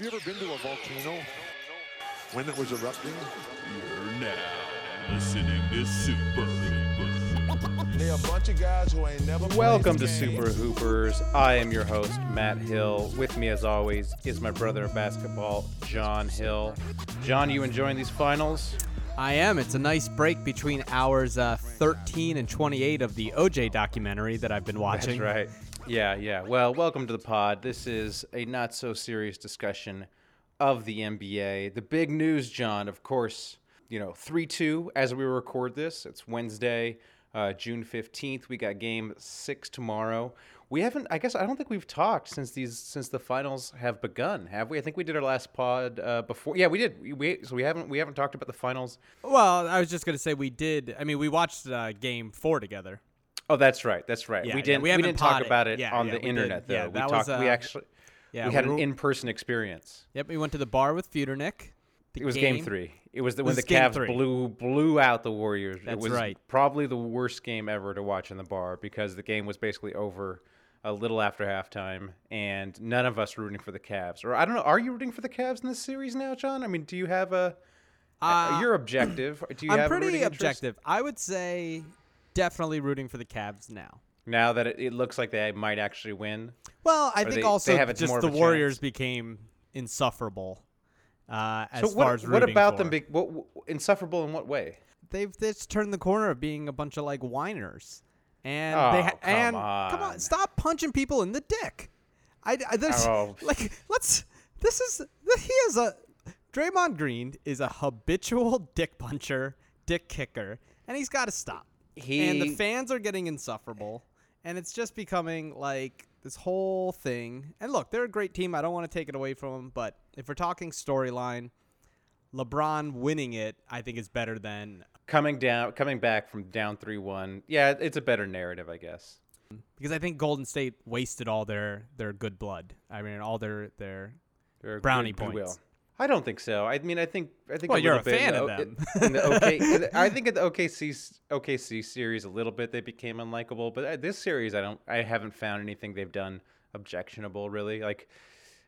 Have you ever been to a volcano when it was erupting? You're now listening to Super Hoopers. They a bunch of guys who ain't never Welcome to game. Super Hoopers. I am your host, Matt Hill. With me, as always, is my brother of basketball, John Hill. John, you enjoying these finals? I am. It's a nice break between hours uh, 13 and 28 of the OJ documentary that I've been watching. That's right. Yeah, yeah. Well, welcome to the pod. This is a not so serious discussion of the NBA. The big news, John, of course, you know, 3 2 as we record this. It's Wednesday, uh, June 15th. We got game six tomorrow. We haven't, I guess, I don't think we've talked since these, since the finals have begun, have we? I think we did our last pod uh, before. Yeah, we did. We, we, so we haven't, we haven't talked about the finals. Well, I was just going to say we did. I mean, we watched uh, game four together. Oh, that's right. That's right. Yeah, we didn't. we we, haven't didn't talk about it Yeah, on yeah, the we did. internet, though. Yeah, we talked. was, we uh, actually Yeah, we had were- an in-person experience. Yep, we went to the bar with Feudernick. It was game, three. It was the, It when the Cavs three. blew blew out the Warriors. it That's was right. probably the worst game ever to watch in the bar because the game was basically over a little after halftime, and none of us were rooting for the Cavs. Or I don't know. Are you rooting for the Cavs in this series now, John? I mean, do you have a? Uh, you're objective. Do you I'm have pretty interest? objective. I would say definitely rooting for the Cavs now. now that it, it looks like they might actually win. Well, I think they- they also have just the a chance. Warriors became insufferable uh, as so far what? what about for. them? Be, what, what- insufferable in what way? they've just turned the corner of being a bunch of like whiners, and Oh, they ha- come and come on. on, stop punching people in the dick. I, I there's Oh. like let's this is he is a Draymond Green is a habitual dick puncher, dick kicker, and he's got to stop. And the fans are getting insufferable, and it's just becoming like this whole thing. And look, they're a great team. I don't want to take it away from them, but if we're talking storyline, LeBron winning it, I think is better than Coming down, coming back from down three one. Yeah, it's a better narrative, I guess. because I think Golden State wasted all their their good blood. I mean, all their their They're Brownie good- goodwill. I don't think so. I mean, I think I think. Well, a you're a fan of O- them. in the OK, I think in the OKC OKC series a little bit they became unlikable, but uh, this series I don't. I haven't found anything they've done objectionable really. Like,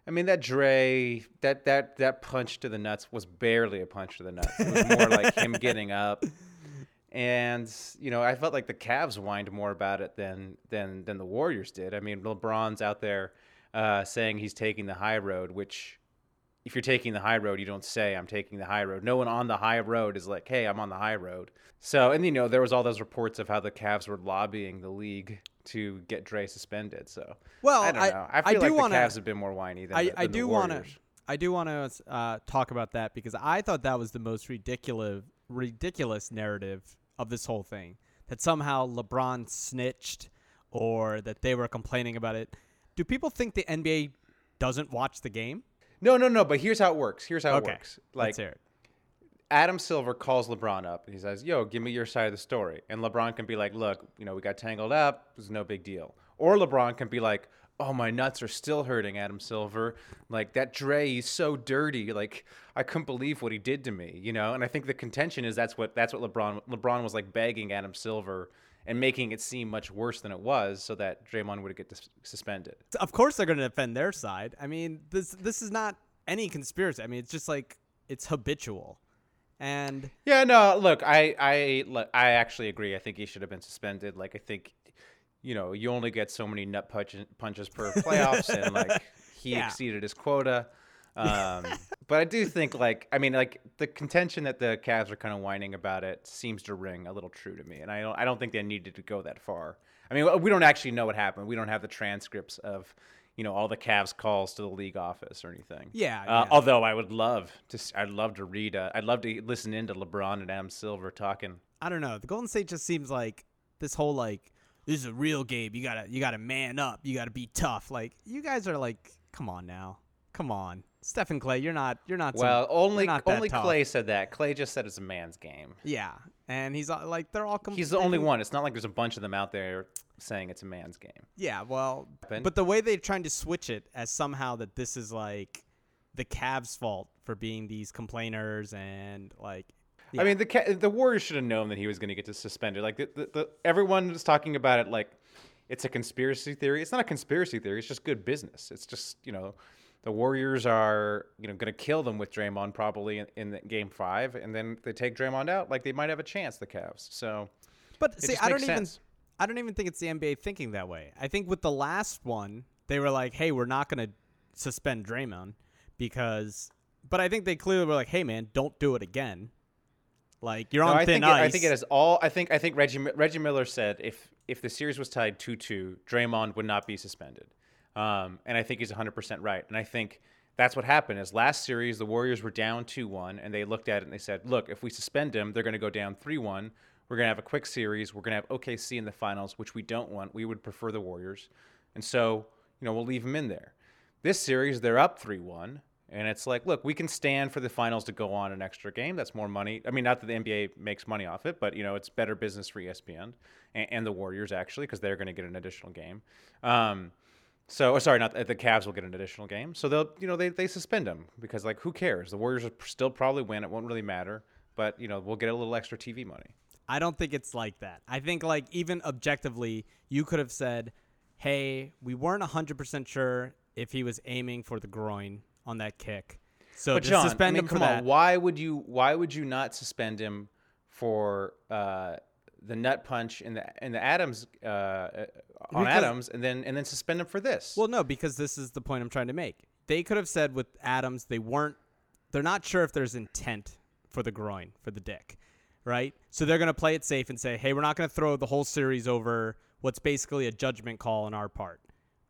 I mean that Dre that that that punch to the nuts was barely a punch to the nuts. It was more like him getting up. And you know, I felt like the Cavs whined more about it than than than the Warriors did. I mean, LeBron's out there uh, saying he's taking the high road, which if you're taking the high road, you don't say I'm taking the high road. No one on the high road is like, "Hey, I'm on the high road." So, and you know, there was all those reports of how the Cavs were lobbying the league to get Dre suspended. So, Well, I don't I- know. I I feel do like wanna- the Cavs have been more whiny than I, the, I do want to I do want to uh, talk about that because I thought that was the most ridiculous ridiculous narrative of this whole thing that somehow LeBron snitched or that they were complaining about it. Do people think the NBA doesn't watch the game? No, no, no. But here's how it works. Here's how okay, it works. Like let's hear it. Adam Silver calls LeBron up and he says, "Yo, give me your side of the story." And LeBron can be like, "Look, you know, we got tangled up. It was no big deal." Or LeBron can be like, "Oh, my nuts are still hurting, Adam Silver. Like that Dre, he's so dirty. Like I couldn't believe what he did to me, you know." And I think the contention is that's what that's what LeBron LeBron was like begging Adam Silver and making it seem much worse than it was, so that Draymond would get dis- suspended. Of course they're going to defend their side. I mean, this this is not any conspiracy. I mean, it's just like it's habitual. And Yeah, no, look, I, I, look, I actually agree. I think he should have been suspended. Like, I think, you know, you only get so many nut punch, punches per playoffs, and like he Yeah. exceeded his quota. Um, but I do think, like, I mean, like the contention that the Cavs are kind of whining about it seems to ring a little true to me, and I don't, I don't think they needed to go that far. I mean, we don't actually know what happened. We don't have the transcripts of. You know all the Cavs calls to the league office or anything. Yeah, Uh, yeah. Although I would love to, I'd love to read. Uh, I'd love to listen into LeBron and Adam Silver talking. I don't know. The Golden State just seems like this whole like this is a real game. You gotta you gotta man up. You gotta be tough. Like you guys are like, come on now, come on, Stephen Klay. You're not you're not. some- Well, only not only tough. Klay said that. Klay just said it's a man's game. Yeah, and he's uh, like they're all. Com- He's the only one. It's not like there's a bunch of them out there saying it's a man's game. Yeah, well, but the way they're trying to switch it as somehow that this is like the Cavs' fault for being these complainers and like. I mean, the the Warriors should have known that he was going to get to suspended. Like the, the, the everyone was talking about it like it's a conspiracy theory. It's not a conspiracy theory. It's just good business. It's just you know the Warriors are you know going to kill them with Draymond probably in, in game five, and then they take Draymond out, like they might have a chance. The Cavs. So But it see, I don't makes even. I don't even think it's the NBA thinking that way. I think with the last one, they were like, "Hey, we're not going to suspend Draymond because." But I think they clearly were like, "Hey, man, don't do it again." Like you're No, on I thin think it, ice. I think it is all. I think I think Reggie Reggie Miller said if if the series was tied two two, Draymond would not be suspended, um, and I think he's 100 percent right. And I think that's what happened. Is last series the Warriors were down two one, and they looked at it and they said, look, if we suspend him, they're going to go down three one. We're going to have a quick series. We're going to have OKC in the finals, which we don't want. We would prefer the Warriors, and so you know we'll leave him in there. This series they're up three one. And it's like, look, we can stand for the finals to go on an extra game. That's more money. I mean, not that the NBA makes money off it, but you know, it's better business for ESPN and, and the Warriors actually because they're going to get an additional game. Um, so, or sorry, not the Cavs will get an additional game. So they'll, you know, they they suspend him because like, who cares? The Warriors will still probably win. It won't really matter. But you know, we'll get a little extra TV money. I don't think it's like that. I think like even objectively, you could have said, "Hey, we weren't 100% sure if he was aiming for the groin on that kick." So But John, suspend I mean, him for come that. on. Why would you? Why would you not suspend him for uh, the nut punch in the in the Adams uh, uh, on Because- Adams, and then and then suspend him for this? Well, no, because this is the point I'm trying to make. They could have said with Adams, they weren't, they're not sure if there's intent for the groin, for the dick, right? So they're going to play it safe and say, hey, we're not going to throw the whole series over what's basically a judgment call on our part.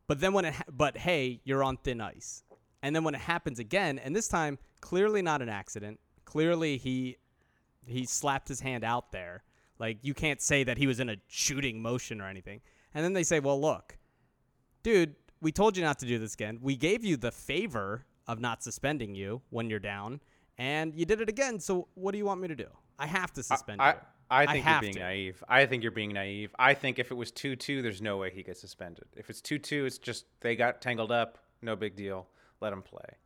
But then when it, ha- but hey, you're on thin ice. And then when it happens again, and this time, clearly not an accident, clearly he, he slapped his hand out there. Like you can't say that he was in a shooting motion or anything. And then they say, well, look, dude, we told you not to do this again. We gave you the favor of not suspending you when you're down, and you did it again. So what do you want me to do? I have to suspend I, you. I think you're being to. naive. I think you're being naive. I think if it was two two, there's no way he gets suspended. If it's two two, it's just they got tangled up. No big deal. Let him play.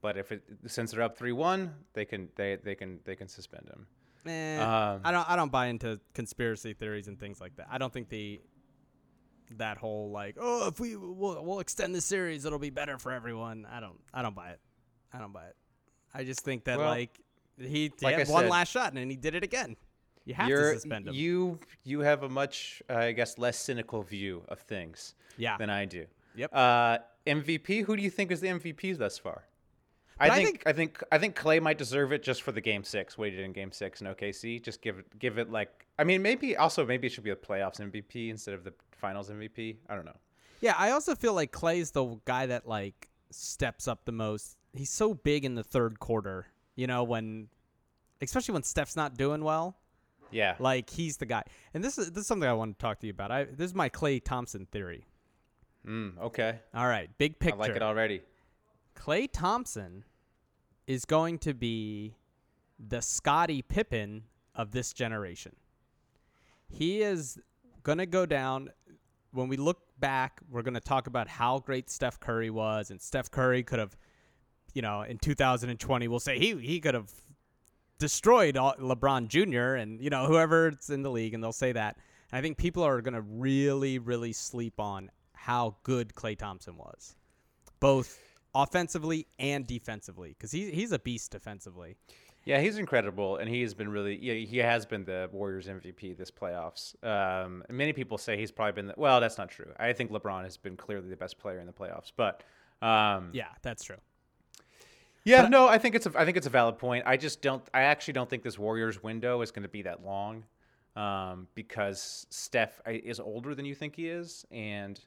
But if it since they're up three one, they can they they can they can suspend him. Eh, Um, I don't. I don't buy into conspiracy theories and things like that. I don't think the that whole like, oh, if we we'll, we'll extend the series, it'll be better for everyone. I don't. I don't buy it. I don't buy it. I just think that Well, like he, like had I one said- last shot and then he did it again. You have to suspend him. You you have a much uh, I guess less cynical view of things Yeah. than I do. Yep. Uh, MVP. Who do you think is the MVP thus far? I But I think, think- I think I think Klay might deserve it just for the game six. Did in game six in OKC. Just give it give it like I mean maybe also maybe it should be a playoffs MVP instead of the finals MVP. I don't know. Yeah, I also feel like Klay's the guy that like steps up the most. He's so big in the third quarter, you know, when especially when Steph's not doing well. Yeah. Like he's the guy. And this is this is something I want to talk to you about. I this is my Klay Thompson theory. Mm, okay. All right, big picture. I like it already. Klay Thompson is going to be the Scottie Pippen of this generation. He is going to go down. When we look back, we're going to talk about how great Steph Curry was, and Steph Curry could have, you know, in 2020, we'll say he he could have destroyed LeBron Jr. and you know whoever's in the league, and they'll say that. And I think people are going to really, really sleep on how good Klay Thompson was, both offensively and defensively, because he, he's a beast defensively. Yeah, he's incredible, and he has been really. Yeah, he has been the Warriors MVP this playoffs. Um, many people say he's probably been. The, well, that's not true. I think LeBron has been clearly the best player in the playoffs, but. Um, Yeah, that's true. Yeah, no, I think it's a, I think it's a valid point. I just don't. I actually don't think this Warriors window is going to be that long, um, because Steph is older than you think he is, and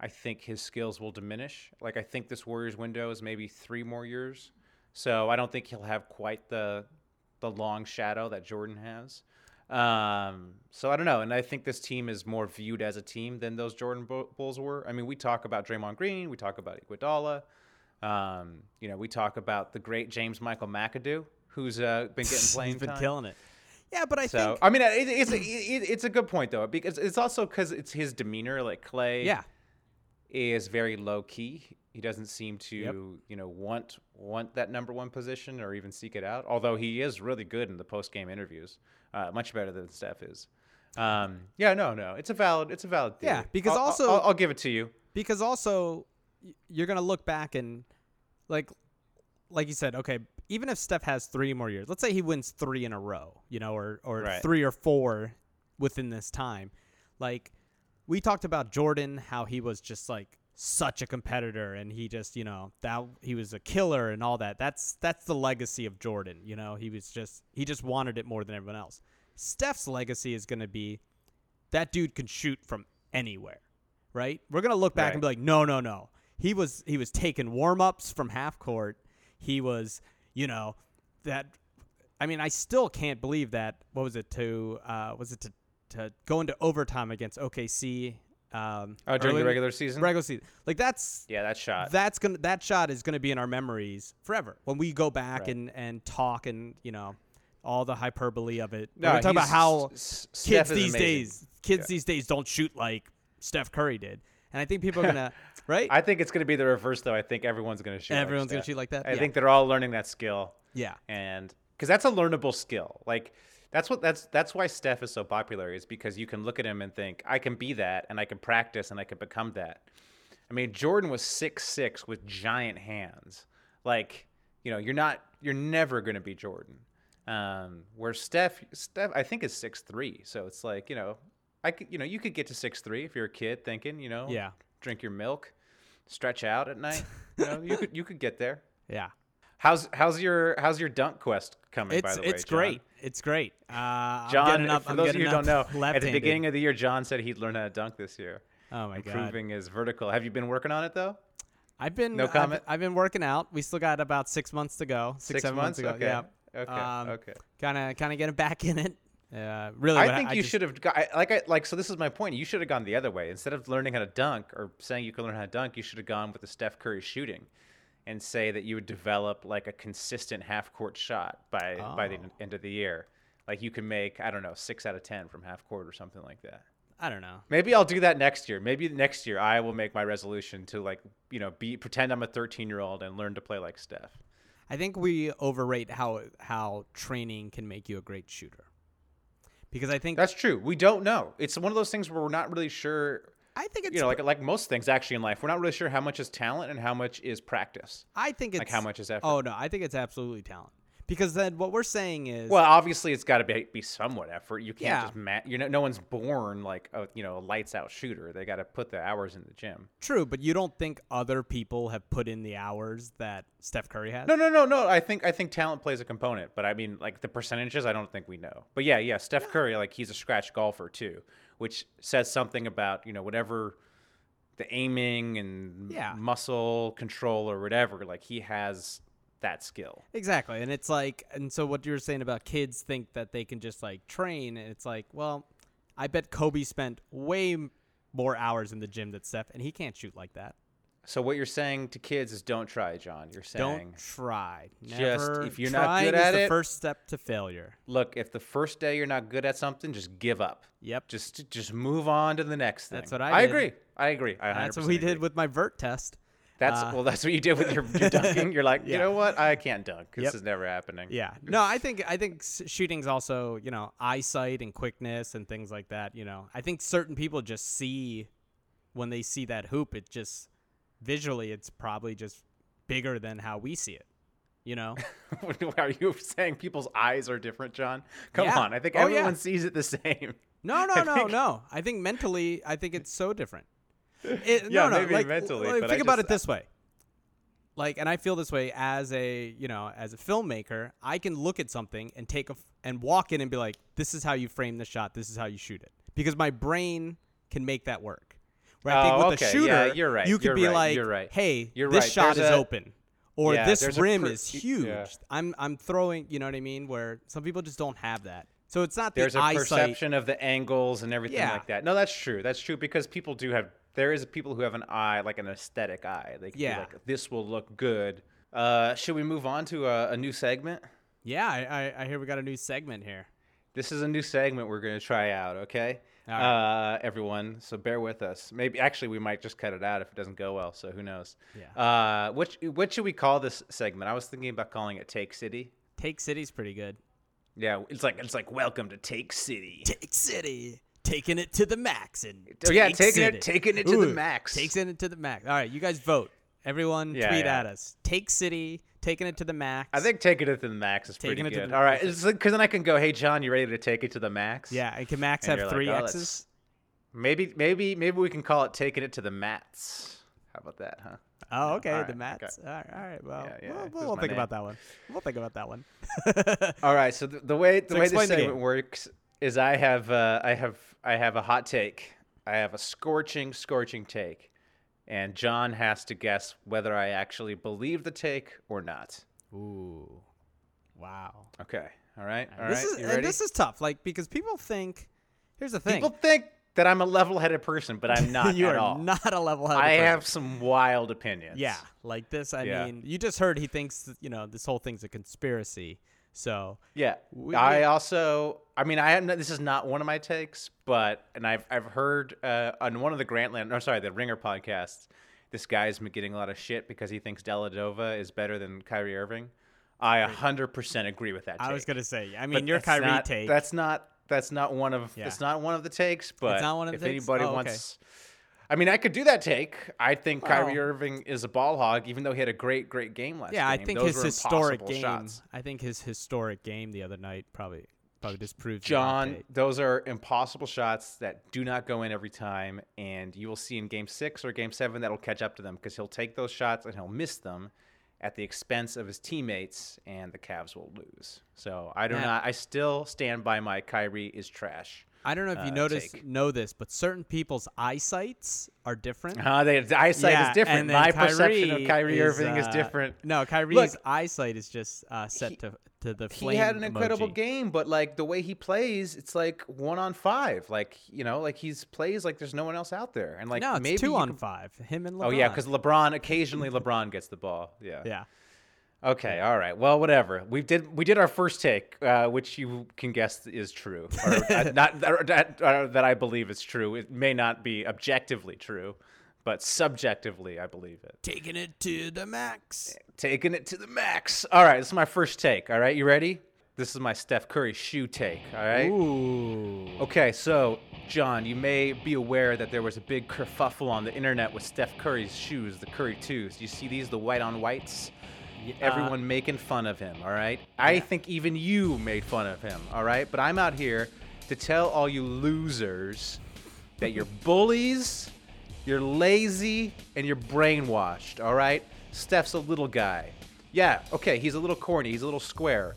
I think his skills will diminish. Like I think this Warriors window is maybe three more years, so I don't think he'll have quite the the long shadow that Jordan has. Um, so I don't know, and I think this team is more viewed as a team than those Jordan Bulls were. I mean, we talk about Draymond Green, we talk about Iguodala. Um, you know, we talk about the great James Michael McAdoo, who's uh, been getting playing He's been time. killing it. Yeah, but I So think I mean, it, it's a, it, it's a good point though because it's also because it's his demeanor. Like Klay, yeah, is very low key. He doesn't seem to Yep. you know want want that number one position or even seek it out. Although he is really good in the post game interviews, uh, much better than Steph is. Um, yeah, no, no, it's a valid it's a valid. Yeah, because I'll- also- I'll, I'll give it to you. because also you're gonna look back and like like you said, okay, even if Steph has three more years, let's say he wins three in a row, you know, or or Right. three or four within this time, like we talked about Jordan, how he was just like such a competitor and he just, you know, that he was a killer and all that. That's that's the legacy of Jordan, you know. He was just he just wanted it more than everyone else. Steph's legacy is going to be that dude can shoot from anywhere, right? We're going to look back and be like, "No, no, no. He was he was taking warm-ups from half court. He was, you know, that I mean, I still can't believe that. What was it to? Uh, was it to to go into overtime against OKC? Um, Oh, during the regular season? Regular season, like that's Yeah, that shot. that's gonna that shot is gonna be in our memories forever when we go back Right. and and talk and you know all the hyperbole of it. No, we're talking about how S- kids these amazing. days kids Yeah. these days don't shoot like Steph Curry did, and I think people are gonna right. I think it's going to be the reverse, though. I think everyone's going to shoot. like Everyone's gonna Steph. shoot like that? I Yeah. think they're all learning that skill, yeah, and because that's a learnable skill. Like that's what that's that's why Steph is so popular is because you can look at him and think I can be that, and I can practice, and I can become that. I mean, Jordan was six six with giant hands. Like you know, you're not, you're never going to be Jordan. Um, where Steph, Steph, I think is six three. So it's like you know, I could, you know, you could get to six three if you're a kid thinking, you know, Yeah. drink your milk, stretch out at night. You know, you could you could get there. yeah. How's how's your how's your dunk quest coming? by the way, it's John? great. It's great. Uh, John, up, for I'm those of you who don't know, at the beginning of the year, John said he'd learn how to dunk this year, oh my god, improving his vertical. Have you been working on it though? I've been No I've- comment? I've, been working out. We still got about six months to go. Six, Six seven months, months? to go. Okay. Yeah. Okay, Um, okay. Kind of kind of getting back in it. Yeah, really, I think you just- should have got like I like so. This is my point. You should have gone the other way. Instead of learning how to dunk or saying you could learn how to dunk, you should have gone with the Steph Curry shooting, and say that you would develop like a consistent half court shot by by the Oh. end of the year. Like you can make I don't know six out of ten from half court or something like that. I don't know. Maybe I'll do that next year. Maybe next year I will make my resolution to like you know be pretend I'm a 13 year old and learn to play like Steph. I think we overrate how how training can make you a great shooter. Because I think That's true. We don't know. It's one of those things where we're not really sure. I think it's You know, like like most things actually in life, we're not really sure how much is talent and how much is practice. I think it's like how much is effort. Oh no, I think it's absolutely talent. Because then what we're saying is Well, obviously it's got to be be somewhat effort. You can't Yeah. just ma- you know no one's born like a you know a lights out shooter. They got to put the hours in the gym. true, but you don't think other people have put in the hours that Steph Curry has? No, no, no, no. I think I think talent plays a component, but I mean like the percentages. I don't think we know. But yeah, yeah. Steph Curry, like he's a scratch golfer too, which says something about you know whatever the aiming and Yeah. muscle control or whatever. Like he has that skill. Exactly. And it's like and so what you were saying about kids think that they can just like train and it's like, well, I bet Kobe spent way more hours in the gym than Steph and he can't shoot like that. So what you're saying to kids is don't try, John. You're saying Don't try. Just if you're not good is at the it- first step to failure. look if the first day you're not good at something, just give up. Yep. Just just move on to the next thing. That's what I I did. agree. I agree. I That's what we agree. did with my vert test. That's Uh, well. That's what you did with your, your dunking. You're like, you know what? I can't dunk. This Yep. is never happening. Yeah. No, I think I think shooting's also, you know, eyesight and quickness and things like that, you know. I think certain people just see when they see that hoop, it just visually it's probably just bigger than how we see it. You know? are you saying people's eyes are different, John? Come Yeah. on. I think Oh, yeah. everyone sees it the same. No, no, no, think- no. I think mentally, I think it's so different. It, Yeah, no, no, maybe like, mentally, like, but think I about just- it this way. Like, and I feel this way as a, you know, as a filmmaker. I can look at something and take a f- and walk in and be like, "This is how you frame the shot. This is how you shoot it," because my brain can make that work. Where I think Oh, with a okay. shooter, Yeah, you're right. you could You're be right. like, You're right. "Hey, You're this right. shot There's is a- open." Or Yeah, this a rim per- is huge. yeah. I'm I'm throwing, you know what I mean? Where some people just don't have that. So it's not the There's a perception of the angles and everything Yeah. like that. No, that's true. That's true because people do have. There is people who have an eye, like an aesthetic eye. They can Yeah. be like, this will look good. Uh, should we move on to a, a new segment? Yeah, I, I, I hear we got a new segment here. This is a new segment we're going to try out, okay? All Uh, everyone, so bear with us. Maybe actually we might just cut it out if it doesn't go well, so who knows. Yeah. Uh, what what should we call this segment? I was thinking about calling it Take City. Take City's pretty good. Yeah, it's like it's like welcome to Take City. Take City, taking it to the max, and Oh, yeah, taking it- taking it to the max. Takes it to the max. All right, you guys vote. Everyone Yeah, tweet yeah. at us. Take City, taking it to the max. I think taking it to the max is Taking pretty good. All right, because then I can go, hey John, you ready to take it to the max? Yeah, and can Max And have you're like, three "Oh, X's? Maybe, maybe, maybe we can call it taking it to the mats. How about that, huh? Oh, okay. All the right, mats. All right, all right. Well, Yeah, yeah, we'll, we'll, think name. about that one. We'll think about that one. All right. So the, the way the So way this segment works is I have uh, I have I have a hot take. I have a scorching scorching take, and John has to guess whether I actually believe the take or not. Ooh, wow. Okay. All right. All this right. is you and ready? this is tough. Like because people think. Here's the thing. People think that I'm a level-headed person, but I'm not you at are all. not a level-headed. I person. have some wild opinions. Yeah, like this. I Yeah. mean, you just heard he thinks that, you know this whole thing's a conspiracy. So Yeah. We- I also, I mean, I this is not one of my takes, but, and I've, I've heard uh, on one of the Grantland, no, sorry, the Ringer podcasts, this guy's been getting a lot of shit because he thinks Dellavedova is better than Kyrie Irving. I 100% agree with that take. I was gonna say. I But mean, your that's Kyrie not- take. That's not, that's not one of, Yeah. it's not one of the takes, but not one of the if takes? anybody Oh, okay. wants, I mean, I could do that take. I think Kyrie Irving is a ball hog, even though he had a great, great game last night. yeah, I think Those his historic game. shots. I think his historic game the other night probably probably disproves. your John, those are impossible shots that do not go in every time, and you will see in Game Six or Game Seven that'll catch up to them because he'll take those shots and he'll miss them at the expense of his teammates, and the Cavs will lose. So I do Yeah. not. I still stand by my Kyrie is trash. I don't know if you uh, notice take. know this, but certain people's eyesights are different. Uh, they, the eyesight Yeah, is different. My perception of Kyrie Kyrie is, Irving is uh, different. No, Kyrie's Look, eyesight is just uh, set he- to to the flame. he had an incredible emoji. game, but like the way he plays, it's like one on five. Like you know, like he's plays like there's no one else out there, and like no, maybe two on can- five. Him and LeBron. Oh yeah, because LeBron occasionally LeBron gets the ball. Yeah. yeah. Okay. All right. Well, whatever. We did we did our first take, uh, which you can guess is true, or uh, not or that, uh, that I believe is true. It may not be objectively true, but subjectively, I believe it. taking it to the max. Taking it to the max. All right. This is my first take. All right. You ready? This is my Steph Curry shoe take. All right. Ooh. Okay, so John, you may be aware that there was a big kerfuffle on the internet with Steph Curry's shoes, the Curry twos. You see these, the white on whites? Uh, everyone making fun of him, all right? I think even you made fun of him, all right? But I'm out here to tell all you losers that you're bullies, you're lazy, and you're brainwashed, all right? Steph's a little guy. Yeah, okay, he's a little corny, he's a little square.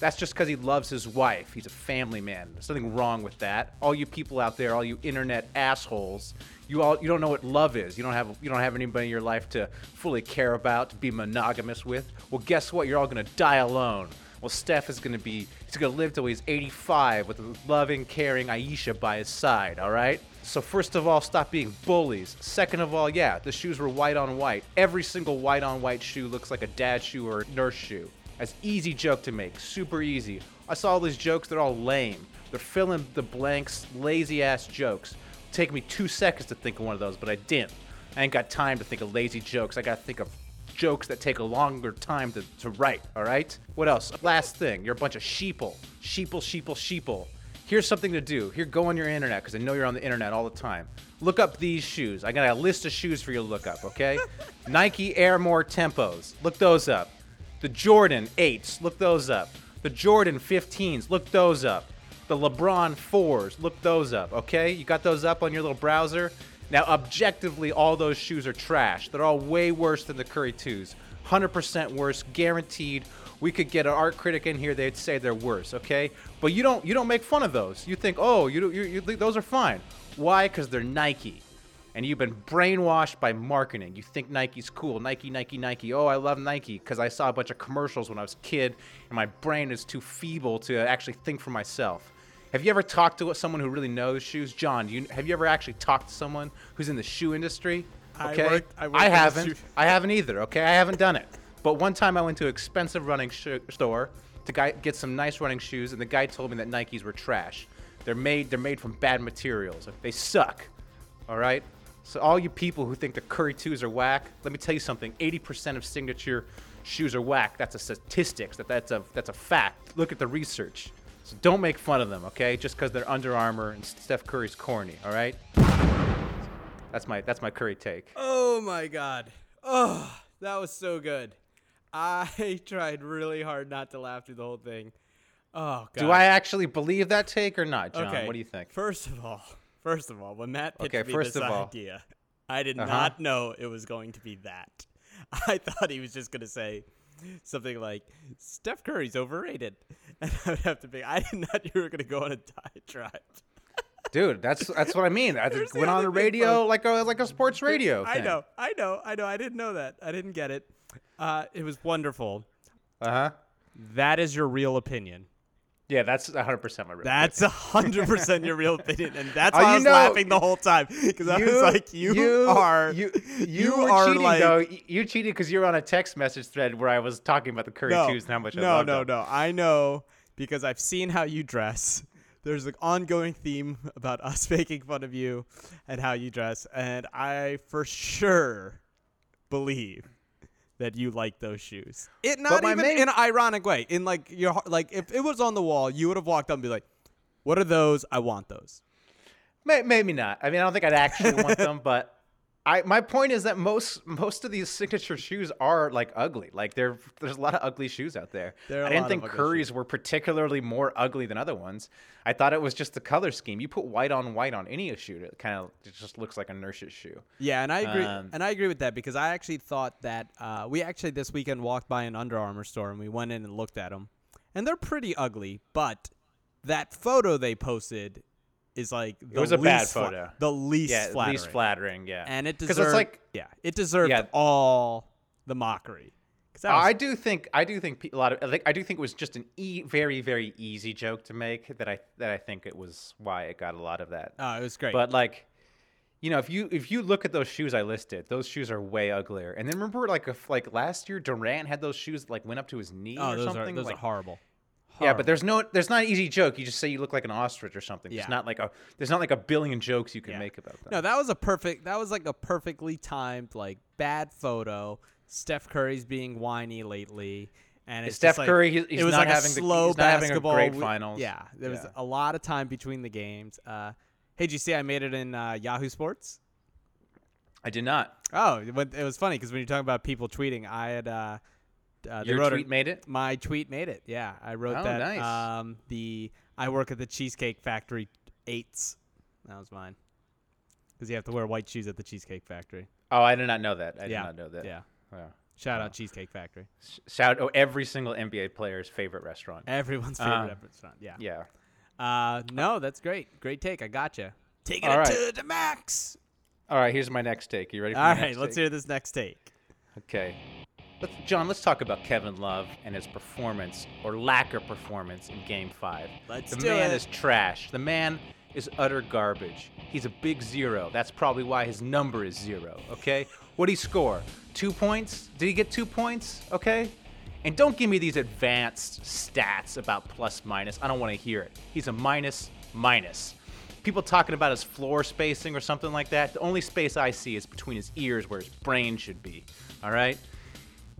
That's just because he loves his wife. He's a family man. There's nothing wrong with that. All you people out there, all you internet assholes, you all you don't know what love is. You don't have you don't have anybody in your life to fully care about, to be monogamous with. Well, guess what? You're all gonna die alone. Well, Steph is gonna be he's gonna live till he's 85 with a loving, caring Ayesha by his side. All right. So first of all, stop being bullies. Second of all, yeah, the shoes were white on white. Every single white on white shoe looks like a dad shoe or a nurse shoe. That's easy joke to make, super easy. I saw all these jokes, they're all lame. They're filling the blanks, lazy ass jokes. Take me two seconds to think of one of those, but I didn't. I ain't got time to think of lazy jokes. I gotta think of jokes that take a longer time to, to write, alright? What else? Last thing, you're a bunch of sheeple. Sheeple, sheeple, sheeple. Here's something to do. Here, go on your internet, because I know you're on the internet all the time. Look up these shoes. I got a list of shoes for you to look up, okay? Nike Air More Tempos. Look those up. The Jordan 8s, look those up. The Jordan 15s, look those up. The LeBron 4s, look those up, okay? You got those up on your little browser? Now, objectively, all those shoes are trash. They're all way worse than the Curry 2s. 100% worse, guaranteed. We could get an art critic in here; they'd say they're worse. Okay, but you don't you don't make fun of those. You think, oh, you, you, you those are fine. Why? Because they're Nike and you've been brainwashed by marketing. You think Nike's cool. Nike, Nike, Nike. Oh, I love Nike because I saw a bunch of commercials when I was a kid and my brain is too feeble to actually think for myself. Have you ever talked to someone who really knows shoes? John, you, have you ever actually talked to someone who's in the shoe industry? I Okay. worked- I worked the haven't. I haven't either. Okay. I haven't done it. But one time I went to an expensive running sho store to guy, get some nice running shoes, and the guy told me that Nikes were trash. They're made. They're made from bad materials. They suck. All right. So all you people who think the Curry twos are whack, let me tell you something. 80% of signature shoes are whack. That's a statistics. That that's a that's a fact. Look at the research. So don't make fun of them, okay? Just because they're Under Armour and Steph Curry's corny. All right. That's my that's my Curry take. Oh my God. Oh, that was so good. I tried really hard not to laugh through the whole thing. Oh, God. Do I actually believe that take or not, John? Okay. What do you think? First of all, first of all, when Matt pitched Okay, me first this of all. idea, I did Uh-huh. not know it was going to be that. I thought he was just going to say something like Steph Curry's overrated, and I would have to be. I did not. You were going to go on a diatribe. Dude, that's that's what I mean. I the went on the radio like a like a sports radio. I know, I know, I know. I didn't know that. I didn't get it. Uh, it was wonderful. Uh huh. That is your real opinion. Yeah, that's 100 percent my real. That's a hundred percent your real opinion, and that's Oh, why I you was know- laughing the whole time because I was like, "You, are, you you, you are cheating like- though. You cheated because you were on a text message thread where I was talking about the Curry no, twos and how much I no, loved no, them. no. I know because I've seen how you dress. There's an ongoing theme about us making fun of you and how you dress, and I for sure believe that you like those shoes. It not my even main- in an ironic way. In like your like if it was on the wall, you would have walked up and be like, "What are those? I want those." Maybe not. I mean, I don't think I'd actually want them, but I my point is that most most of these signature shoes are like ugly. Like there there's a lot of ugly shoes out there. There I didn't think Curry's were particularly more ugly than other ones. I thought it was just the color scheme. You put white on white on any shoe, it kind of it just looks like a nurse's shoe. Yeah, and I agree. Um, and I agree with that because I actually thought that uh, we actually this weekend walked by an Under Armour store and we went in and looked at them, and they're pretty ugly. But that photo they posted is like the was a least bad fla- photo. the least Yeah, flattering. least flattering. Yeah, and it deserved. it's like yeah, it deserved Yeah. all the mockery. 'Cause that was- I do think I do think a lot of like I do think it was just an e- very very easy joke to make that I that I think it was why it got a lot of that. oh, it was great. But like, you know, if you if you look at those shoes I listed, those shoes are way uglier. And then remember, like, if like last year Durant had those shoes that, like went up to his knee oh, or those something. are those like, are horrible. Yeah, but there's no there's not an easy joke. You just say you look like an ostrich or something. Yeah. There's not like a there's not like a billion jokes you can Yeah. make about that. No, that was a perfect. That was like a perfectly timed, like bad photo. Steph Curry's being whiny lately, and it's Steph like- Curry, he's- he's it was not like having a the- slow he's not having a basketball. great finals. Yeah, there was Yeah. a lot of time between the games. Uh, hey, did you see I made it in uh, Yahoo Sports? I did not. Oh, it it was funny because when you're talking about people tweeting, I had uh, uh, they Your wrote tweet a, made it. my tweet made it. Yeah, I wrote Oh, that. nice. Um, the I work at the Cheesecake Factory eights. That was mine. Because you have to wear white shoes at the Cheesecake Factory. Oh, I did not know that. I yeah, did not know that. Yeah. Wow. Shout Wow. out Cheesecake Factory. Sh- Shout oh every single NBA player's favorite restaurant. Everyone's favorite Um, restaurant. Yeah. Yeah. Uh, no, that's great. Great take. I gotcha. Taking All it right. to the max. All right, here's my next take. You ready for All right, let's take? hear this next take. Okay. Let's, John, let's talk about Kevin Love and his performance or lack of performance in game five. Let's the do man it. is trash. The man is utter garbage. He's a big zero. That's probably why his number is zero. Okay? what did he score? Two points? Did he get two points? Okay? And don't give me these advanced stats about plus minus. I don't want to hear it. He's a minus minus. People talking about his floor spacing or something like that. The only space I see is between his ears where his brain should be. All right?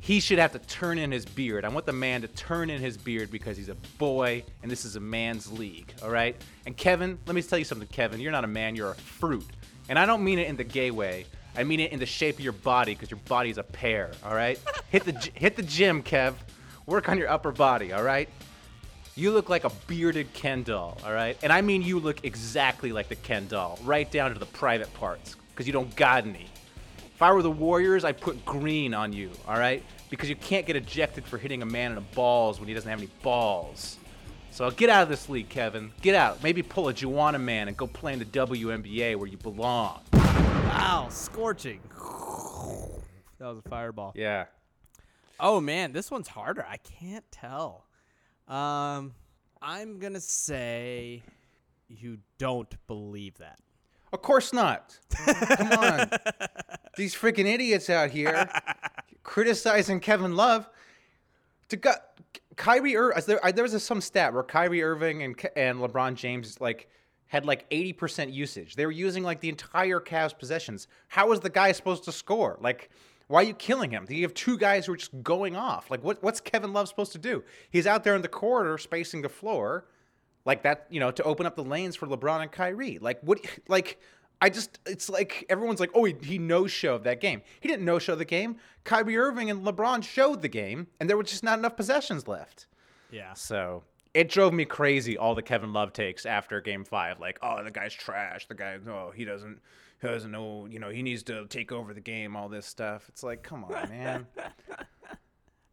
He should have to turn in his beard. I want the man to turn in his beard because he's a boy and this is a man's league, all right? And Kevin, let me tell you something, Kevin. You're not a man, you're a fruit. And I don't mean it in the gay way. I mean it in the shape of your body because your body's a pear, all right? hit the hit the gym, Kev. Work on your upper body, all right? You look like a bearded Ken doll, all right? And I mean you look exactly like the Ken doll, right down to the private parts because you don't got any. If I were the Warriors, I'd put Green on you, all right? Because you can't get ejected for hitting a man in the balls when he doesn't have any balls. So get out of this league, Kevin. Get out. Maybe pull a Juwanna Mann and go play in the WNBA where you belong. Wow, scorching. That was a fireball. Yeah. Oh man, this one's harder. I can't tell. Um, I'm gonna say you don't believe that. Of course not. Come on. These freaking idiots out here criticizing Kevin Love. To go, Kyrie Ir- there, there was some stat where Kyrie Irving and and LeBron James like had like 80% usage. They were using like the entire Cavs possessions. How is the guy supposed to score? Like why are you killing him? You have two guys who are just going off. Like what what's Kevin Love supposed to do? He's out there in the corridor spacing the floor like that, you know, to open up the lanes for LeBron and Kyrie. Like what like I just, it's like everyone's like, oh, he, he no showed that game. He didn't no show the game. Kyrie Irving and LeBron showed the game, and there was just not enough possessions left. Yeah. So it drove me crazy. All the Kevin Love takes after Game Five, like, oh, the guy's trash. The guy, no, he doesn't, he doesn't know. You know, he needs to take over the game. All this stuff. It's like, come on, man.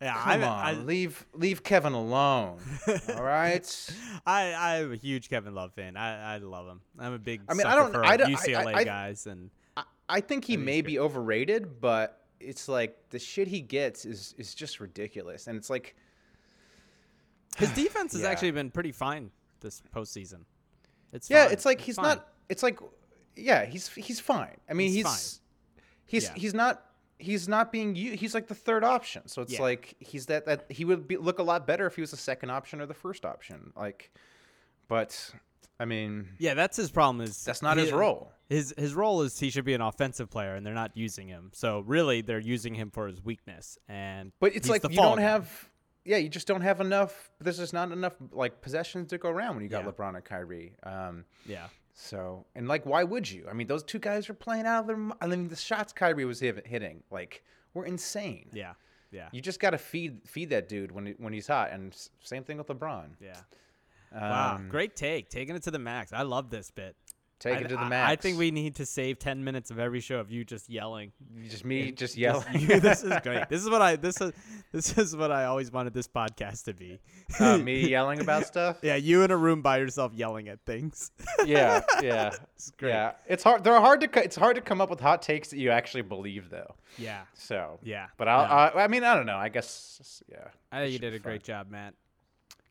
Yeah, Come I'm, on, I, leave leave Kevin alone. All right. I I'm a huge Kevin Love fan. I I love him. I'm a big. I mean, I don't- I don't- UCLA I- guys and I, I think he may be overrated, but it's like the shit he gets is is just ridiculous, and it's like his defense has Yeah. actually been pretty fine this postseason. It's yeah, fine. it's like he's fine. not. It's like yeah, he's he's fine. I mean, He's he's he's Yeah. he's not he's not being u- he's like the third option. So it's Yeah. like he's that that he would be, look a lot better if he was the second option or the first option. Like, but I mean, Yeah, that's his problem. Is that's not his role. His his role is he should be an offensive player, and they're not using him. So really, they're using him for his weakness. And But it's like you don't guy. have, yeah, you just don't have enough. There's just not enough like possessions to go around when you got Yeah. LeBron and Kyrie. Um, Yeah, so and like, why would you? I mean, those two guys are playing out of their. I mean, the shots Kyrie was hitting like were insane. yeah, yeah, You just got to feed feed that dude when when he's hot, and same thing with LeBron. yeah. Wow, Um, great take, taking it to the max. I love this bit. Take I, it to the max. I think we need to save ten minutes of every show of you just yelling. just me just Just yelling. you- this is great. This is what I this is this is what I always wanted this podcast to be. uh, me yelling about stuff. Yeah, you in a room by yourself yelling at things. yeah, yeah, it's great. yeah. It's hard. They're hard to. It's hard to come up with hot takes that you actually believe, though. yeah, So yeah. But I'll. I, I mean, I don't know. I guess, yeah. I think you did a great job, Matt.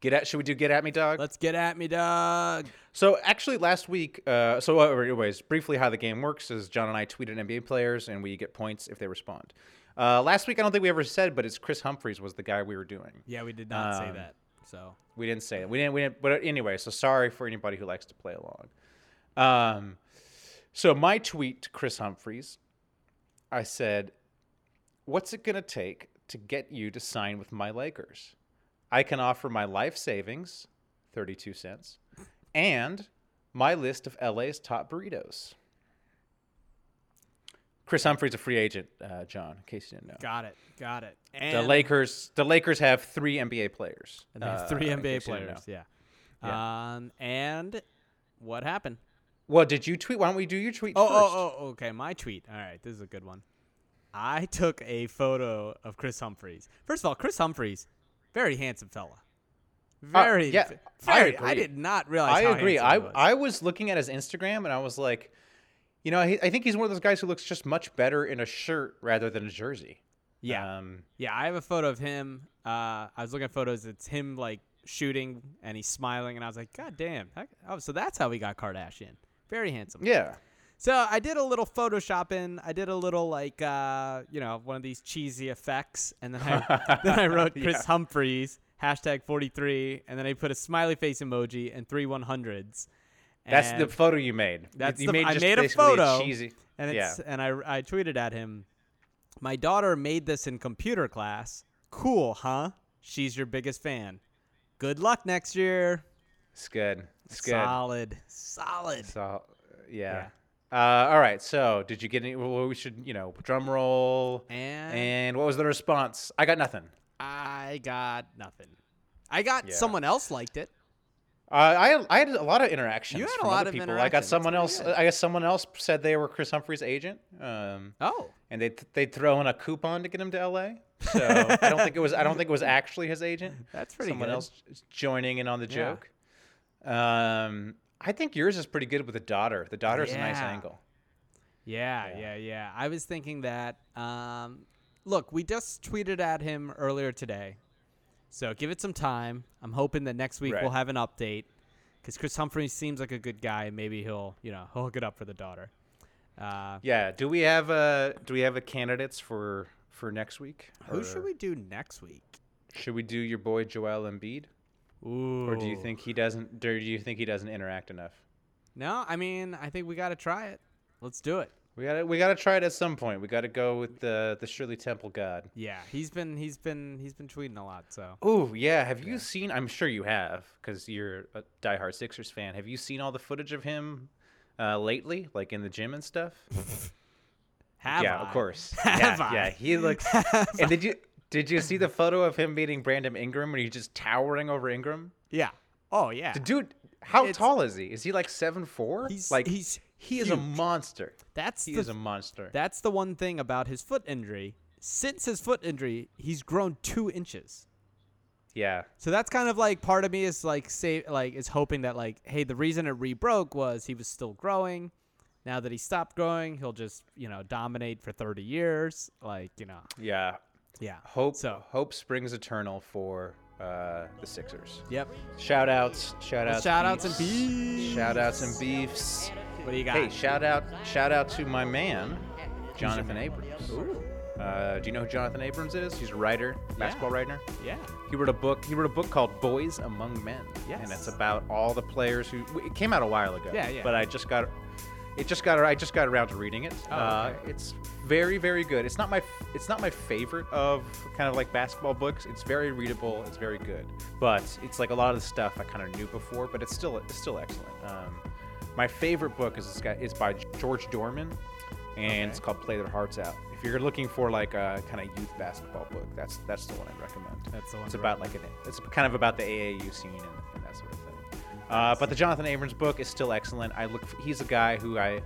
Get at. Should we do get at me, dog? Let's get at me, dog. So actually, last week. Uh, so, uh, anyways, briefly, how the game works is John and I tweeted NBA players, and we get points if they respond. Uh, last week, I don't think we ever said, but it's Kris Humphries was the guy we were doing. Yeah, we did not say Um, that. So We didn't say it. We didn't. We didn't. But anyway, so sorry for anybody who likes to play along. Um, so my tweet to Kris Humphries, I said, "What's it gonna take to get you to sign with my Lakers? I can offer my life savings, thirty-two cents, and my list of LA's top burritos." Kris Humphries a free agent, uh, John. In case you didn't know. got it, got it. The Lakers, the Lakers have three NBA players. and they have uh, three in NBA players. Yeah. Um, and what happened? Well, did you tweet? Why don't we do your tweet Oh, first? oh, oh, okay. My tweet. All right, this is a good one. I took a photo of Kris Humphries. First of all, Kris Humphries, very handsome fella. Very, Uh, yeah, very. I, agree. did not realize. I agree. I was. I was looking at his Instagram and I was like, you know, he, I think he's one of those guys who looks just much better in a shirt rather than a jersey. yeah, Um, yeah. I have a photo of him. Uh, I was looking at photos. It's him like shooting and he's smiling, and I was like, God damn. Oh, so that's how we got Kardashian. Very handsome. yeah. So I did a little photoshopping. I did a little like uh, you know one of these cheesy effects, and then I then I wrote Kris Yeah. Humphries hashtag forty three, and then I put a smiley face emoji and three one hundreds. That's the photo you made. You- That's you the- made I just made a photo, cheesy. and yeah. and I I tweeted at him. My daughter made this in computer class. Cool, huh? She's your biggest fan. Good luck next year. It's good. It's good. Solid, solid. So, yeah. Uh, all right. So, did you get any? Well, we should, you know, drum roll. And And what was the response? I got nothing. I got nothing. I got Yeah. someone else liked it. Uh, I I had a lot of interactions. You had a lot of people. I got someone else. good. I guess someone else said they were Kris Humphries' agent. Um, Oh, and they they throw in a coupon to get him to LA. So I don't think it was I don't think it was actually his agent. That's pretty Someone good. else joining in on the Yeah. joke. Um, I think yours is pretty good with the daughter. The daughter's a nice angle. yeah, Yeah. yeah, yeah. I was thinking that. Um, look, we just tweeted at him earlier today, so give it some time. I'm hoping that next week Right. we'll have an update because Kris Humphries seems like a good guy. and Maybe he'll, you know, he'll hook it up for the daughter. Uh, Yeah. Do we have a do we have a candidates for for next week? who should we do next week? should we do your boy Joel Embiid, Ooh. or do you think he doesn't? Or do you think he doesn't interact enough? No, I mean, I think we got to try it. Let's do it. We gotta we gotta try it at some point. We gotta go with the the Shirley Temple God. Yeah, he's been he's been he's been tweeting a lot. So Oh yeah, have you seen? I'm sure you have, because you're a diehard Sixers fan. Have you seen all the footage of him uh, lately, like in the gym and stuff. Have yeah, I? of course. Have yeah, I? yeah, he looks. and did you did you see the photo of him meeting Brandon Ingram when he's just towering over Ingram? Yeah. Oh yeah. The dude, how It's- tall is he? Is he like seven four? He's- like he's he is a monster. That's He the is a monster. That's the one thing about his foot injury. Since his foot injury, he's grown two inches. yeah, So that's kind of like part of me is like say like is hoping that like hey the reason it rebroke was he was still growing. Now that he stopped growing, he'll just you know dominate for thirty years. Like you know yeah. Yeah. Hope So hope springs eternal for uh, the Sixers. yep. Shout outs, shout outs, shout outs and beefs. Shout outs and beefs. What do you got? Hey, shout out, shout out to my man, Jonathan Abrams. Ooh. Uh, do you know who Jonathan Abrams is? He's a writer, basketball writer. Yeah. He wrote a book. He wrote a book called Boys Among Men. And it's about all the players who. It came out a while ago. Yeah, yeah. But I just got. It just got. I just got around to reading it. Oh, uh, okay. it's very, very good. It's not my. It's not my favorite of kind of like basketball books. It's very readable. It's very good. But it's like a lot of the stuff I kind of knew before. But it's still. It's still excellent. Um, my favorite book is this guy. Is by George Dohrmann, and Okay. it's called Play Their Hearts Out. If you're looking for like a kind of youth basketball book, that's that's the one I'd recommend. That's the one It's about like an, it's kind of about the AAU scene and, Uh, but the Jonathan Abrams book is still excellent. I look. He's a guy who I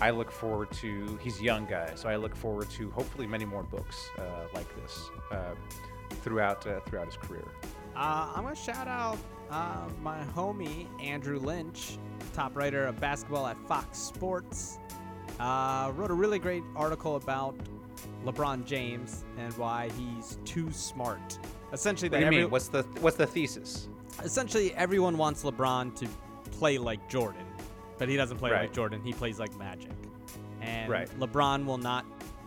I look forward to. He's a young guy, so I look forward to hopefully many more books uh, like this uh, throughout uh, throughout his career. Uh, I'm gonna shout out uh, my homie Andrew Lynch, top writer of basketball at Fox Sports. Uh, wrote a really great article about LeBron James and why he's too smart. Essentially, What do you every- mean? What's the what's the thesis? Essentially everyone wants LeBron to play like Jordan, but he doesn't play like Jordan. He plays like Magic, and Right. LeBron will not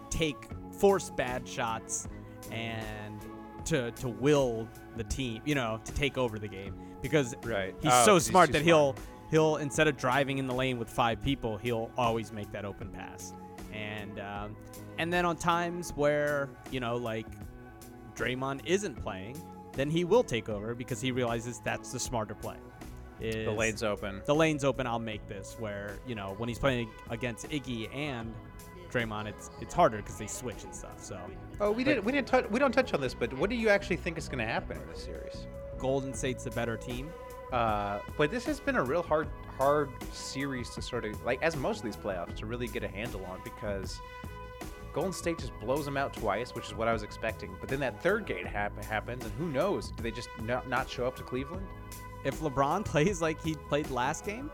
take force bad shots and to to will the team, you know, to take over the game because Right. he's Oh, so he's smart that he'll he'll instead of driving in the lane with five people, he'll always make that open pass. And um, and then on times where you know like Draymond isn't playing, then he will take over because he realizes that's the smarter play. Is The lane's open. the lane's open. I'll make this. Where you know when he's playing against Iggy and Draymond, it's it's harder because they switch and stuff. So Oh, we didn't we didn't touch we don't touch on this, but what do you actually think is going to happen in this series? Golden State's the better team. Uh, but this has been a real hard hard series to sort of like as most of these playoffs to really get a handle on because Golden State just blows them out twice, which is what I was expecting. But then that third game hap- happens, and who knows? Do they just not, not show up to Cleveland? If LeBron plays like he played last game,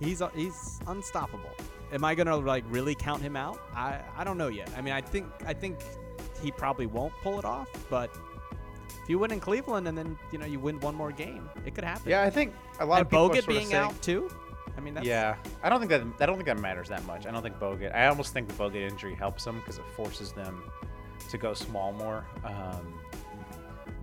he's uh, he's unstoppable. Am I gonna like really count him out? I I don't know yet. I mean, I think I think he probably won't pull it off, but if you win in Cleveland and then you know you win one more game, it could happen. Yeah, I think a lot and of people are Bogut sort of being saying- out too. I mean, that's, Yeah, I don't think that I don't think that matters that much. I don't think Bogut. I almost think the Bogut injury helps them because it forces them to go small more. Um,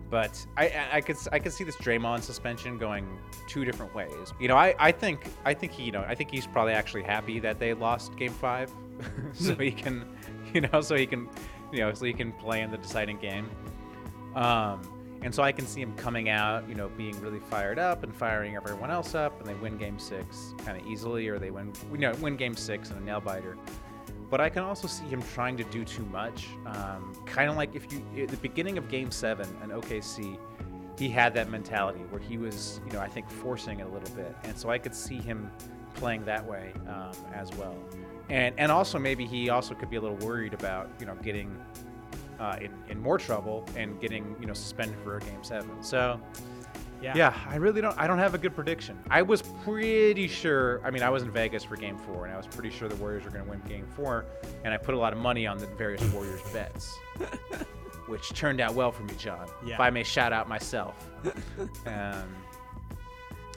but I, I, could I could see this Draymond suspension going two different ways. You know, I, I think I think he you know I think he's probably actually happy that they lost Game Five, so he can you know so he can you know so he can play in the deciding game. Um, and so I can see him coming out, you know, being really fired up and firing everyone else up, and they win Game Six kind of easily, or they win, you know, win Game Six in a nail biter. But I can also see him trying to do too much, um, kind of like if you at the beginning of Game Seven in OKC, he had that mentality where he was, you know, I think forcing it a little bit, and so I could see him playing that way um, as well. And and also maybe he also could be a little worried about, you know, getting uh, in, in more trouble and getting you know suspended for a game seven. So yeah, yeah, I really don't. I don't have a good prediction. I was pretty sure. I mean, I was in Vegas for Game Four, and I was pretty sure the Warriors were going to win Game Four, and I put a lot of money on the various Warriors bets, which turned out well for me, John. If I may shout out myself. um,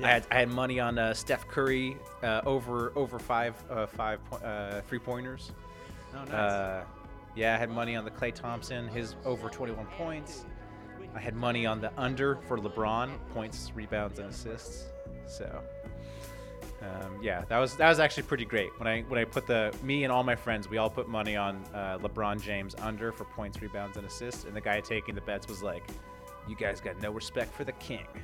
I had I had money on uh, Steph Curry uh, over over five uh, five po- uh, three pointers. Oh, nice. Yeah, I had money on the Klay Thompson, his over 21 points. I had money on the under for LeBron, points, rebounds, and assists. So, um, yeah, that was that was actually pretty great. When I when I put the me and all my friends, we all put money on uh, LeBron James under for points, rebounds, and assists, and the guy taking the bets was like, "You guys got no respect for the king."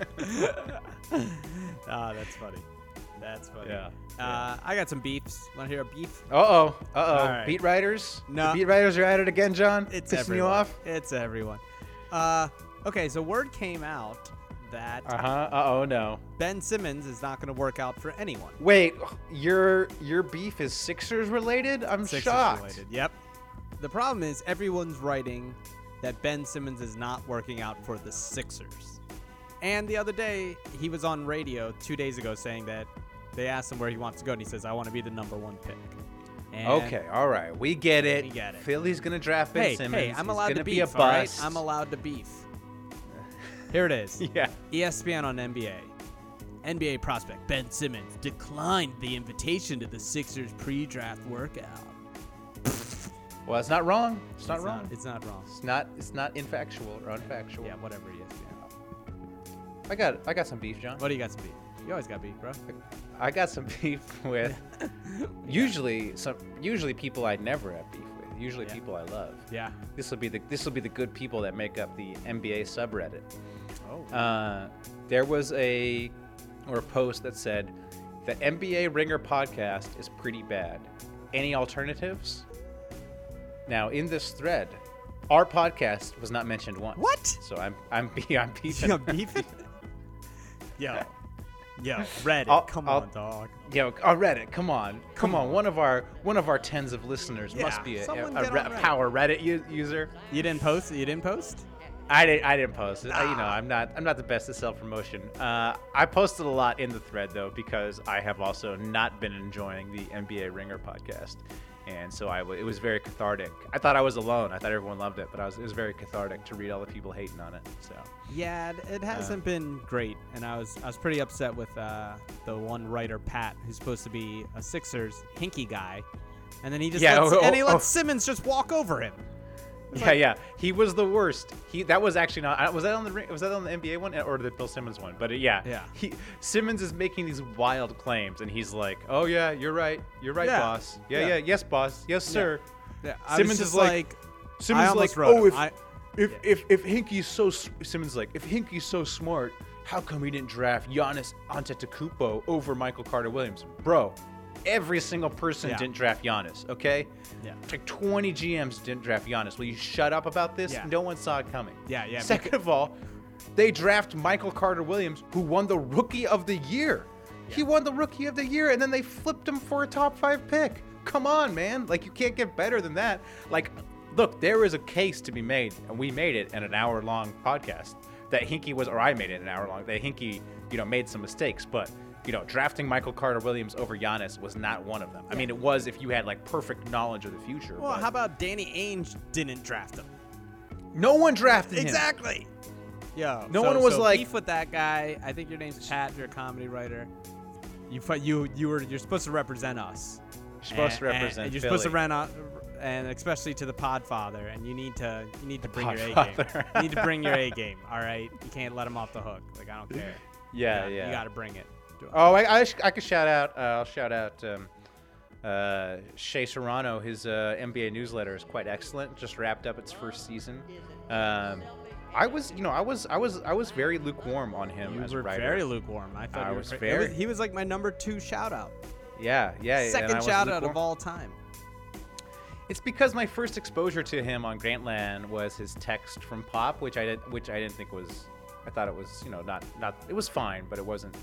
Ah, that's funny. That's funny. Yeah, Uh, I got some beefs. Want to hear a beef? Uh oh. Uh oh. All right. Beat writers. No. The beat writers are at it again, John. It's Pissing everyone. you off. It's everyone. Uh, okay, so word came out that Uh huh. Uh oh no. Ben Simmons is not going to work out for anyone. Wait, your your beef is Sixers related? I'm Sixers shocked. related. Yep. The problem is everyone's writing that Ben Simmons is not working out for the Sixers. And the other day, he was on radio two days ago saying that they asked him where he wants to go, and he says, "I want to be the number one pick." And Okay, all right, we get it. We get it. Philly's gonna draft Ben Hey, Simmons. hey, I'm allowed to be beef. a all right? bust. I'm allowed to beef. Here it is. Yeah. ESPN on NBA. NBA prospect Ben Simmons declined the invitation to the Sixers pre-draft workout. Well, it's not wrong. It's not it's wrong. Not, it's not wrong. It's not. It's not infactual or unfactual. Yeah, whatever. E ESPN. I got. I got some beef, John. What do you got some beef? You always got beef, bro. I got some beef with. Usually, some. Usually, people I never have beef with. Usually, Yeah. people I love. Yeah. This will be the. This will be the good people that make up the NBA subreddit. Oh. Uh, there was a or a post that said the NBA Ringer podcast is pretty bad. Any alternatives? Now in this thread, our podcast was not mentioned once. What? So I'm I'm be- I'm beefing. Yo, beefy. Yo. Yo, Reddit. I'll- come I'll- on, dog. Yo, on Reddit, come on, come, Come on. on. One of our one of our tens of listeners Yeah, must be a, a, a Re- Reddit. power Reddit u- user. You didn't post? You didn't post? I didn't. I didn't post. I- you know, Ah. I'm not. I'm not the best at self promotion. Uh, I posted a lot in the thread though because I have also not been enjoying the NBA Ringer podcast, and so I it was very cathartic. I thought I was alone. I thought everyone loved it, but I was. It was very cathartic to read all the people hating on it. So Yeah, it, hasn't been great, and I was I was pretty upset with uh, the one writer Pat, who's supposed to be a Sixers Hinkie guy, and then he just Yeah, lets, oh, and he oh, lets oh. Simmons just walk over him. yeah, yeah, he was the worst. He that was actually not. Was that on the Ring- was that on the NBA one or the Bill Simmons one? But uh, yeah, Yeah. He Simmons is making these wild claims, and he's like, "Oh yeah, you're right. You're right, Yeah. boss. Yeah, Yeah. yes, boss. Yes, sir." Simmons is like- like, Simmons is like, oh, if I- if, yeah. if if Hinkie's so Simmons like if Hinkie's so smart, how come he didn't draft Giannis Antetokounmpo over Michael Carter Williams, bro? Every single person Yeah. didn't draft Giannis, okay? Yeah. Like 20 GMs didn't draft Giannis. Will you shut up about this? Yeah. No one saw it coming. Yeah, yeah, Second of all, they draft Michael Carter Williams, who won the Rookie of the Year. He won the Rookie of the Year, and then they flipped him for a top five pick. Come on, man. Like, you can't get better than that. Like, look, there is a case to be made, and we made it in an hour long podcast that Hinkie was, or I made it an hour long, that Hinkie, you know, made some mistakes, but. You know, drafting Michael Carter Williams over Giannis was not one of them. I mean, it was if you had like perfect knowledge of the future. well, but how about Danny Ainge didn't draft him? no one drafted him. Exactly. Yeah. No so- one was so like- beef with that guy. I think your name's Pat. You're a comedy writer. You you you were you're supposed to represent us. You're supposed to And- and- represent And you're supposed to Philly. run out, and especially to the Podfather, and you need to you need to bring your A game. You need to bring your A game. All right, you can't let him off the hook. Like I don't care. Yeah, you yeah. You got to bring it. Oh, I, I, sh- I could shout out. Uh, I'll shout out um, uh, Shea Serrano. His uh, NBA newsletter is quite excellent. Just wrapped up its first season. Um, I was, you know, I was, I was, I was very lukewarm on him You as were a writer. very lukewarm. I thought I was cra- very- he was like my number two shout out. yeah, yeah. Second was shout out of all time. It's because my first exposure to him on Grantland was his text from Pop, which I did, which I didn't think was. I thought it was, you know, not not. It was fine, but it wasn't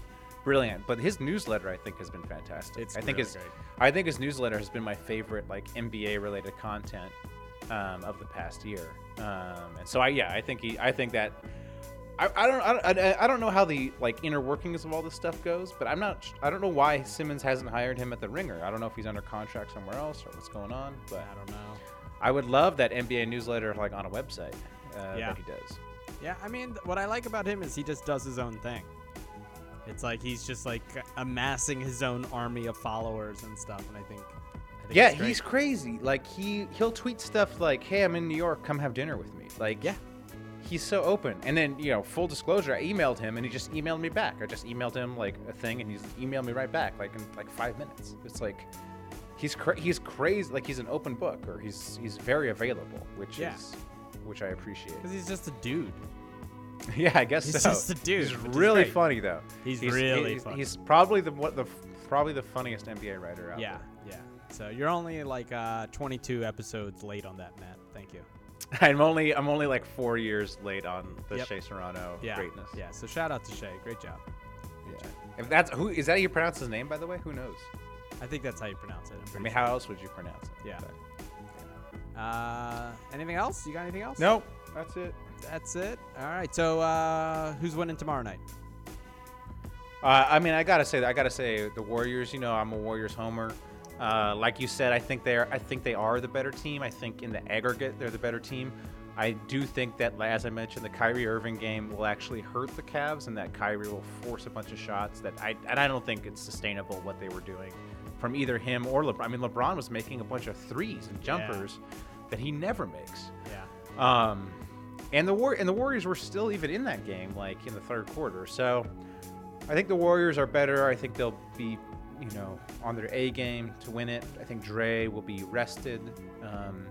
brilliant. But his newsletter, I think, has been fantastic. It's I think really his, great. I think his newsletter has been my favorite, like NBA related content um, of the past year. Um, and so I, yeah, I think he, I think that. I, I don't I, don't- I, don't know how the like inner workings of all this stuff goes, but I'm not I don't know why Simmons hasn't hired him at the Ringer. I don't know if he's under contract somewhere else or what's going on, but I don't know. I would love that NBA newsletter like on a website uh, Yeah. that he does. Yeah, I mean, what I like about him is he just does his own thing. It's like he's just like amassing his own army of followers and stuff, and I think. I think Yeah, he's crazy. Like he he'll tweet stuff like, "Hey, I'm in New York. Come have dinner with me." Like Yeah. He's so open. And then, you know, full disclosure, I emailed him and he just emailed me back. I just emailed him like a thing and he's emailed me right back like in like 5 minutes. It's like he's cra- he's crazy like he's an open book or he's he's very available, which Yeah. is which I appreciate. Because he's just a dude. Yeah, I guess He's so. just a dude, He's really great. funny though. He's really he's, funny. he's probably the what the probably the funniest NBA writer out there. Yeah, yeah. So you're only like uh, 22 episodes late on that, Matt. Thank you. I'm only I'm only like four years late on the Yep. Shea Serrano Yeah, greatness. yeah. So shout out to Shea. Great job. Yeah. If that's who is that how you pronounce his name by the way? Who knows? I think that's how you pronounce it. I mean, sure. how else would you pronounce it? Yeah. But- Uh, anything else? You got anything else? Nope. That's it. That's it. All right. So uh, who's winning tomorrow night? Uh, I mean, I gotta say that I gotta say the Warriors. You know, I'm a Warriors homer. Uh, like you said, I think they're I think they are the better team. I think in the aggregate they're the better team. I do think that, as I mentioned, the Kyrie Irving game will actually hurt the Cavs, and that Kyrie will force a bunch of shots that I and I don't think it's sustainable what they were doing from either him or LeBron. I mean, LeBron was making a bunch of threes and jumpers that he never makes. Yeah. Um, and the war and the Warriors were still even in that game, like in the third quarter. So I think the Warriors are better. I think they'll be, you know, on their A game to win it. I think Dre will be rested. Um,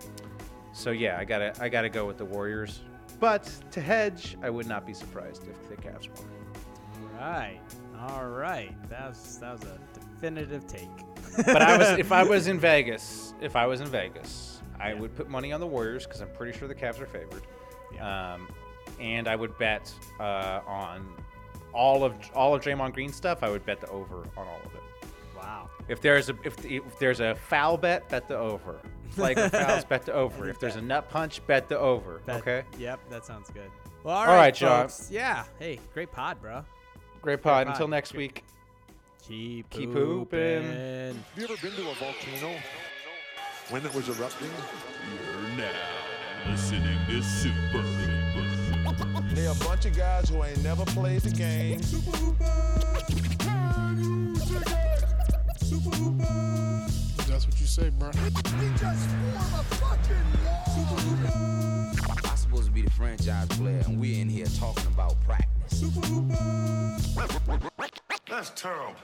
so yeah, I gotta I gotta go with the Warriors. But to hedge, I would not be surprised if the Cavs won. All right. All right. That was that was a definitive take. But I was if I was in Vegas, if I was in Vegas, I would put money on the Warriors because I'm pretty sure the Cavs are favored. Yeah. Um, and I would bet uh, on all of all of Draymond Green stuff. I would bet the over on all of it. Wow. If there's a if, if there's a foul bet, bet the over. Flagrant fouls, bet the over. If there's a nut punch, bet the over. That- okay. Yep. That sounds good. Well, all All right, right, John. folks. Yeah. Hey, great pod, bro. Great pod. pod. Until next week. Keep Keep pooping. Have you ever been to a volcano when it was erupting? You're now listening to Super Hooper. They a bunch of guys who ain't never played the game. That's what you say, bro. I'm supposed to be the franchise player, and we're in here talking about practice. That's terrible.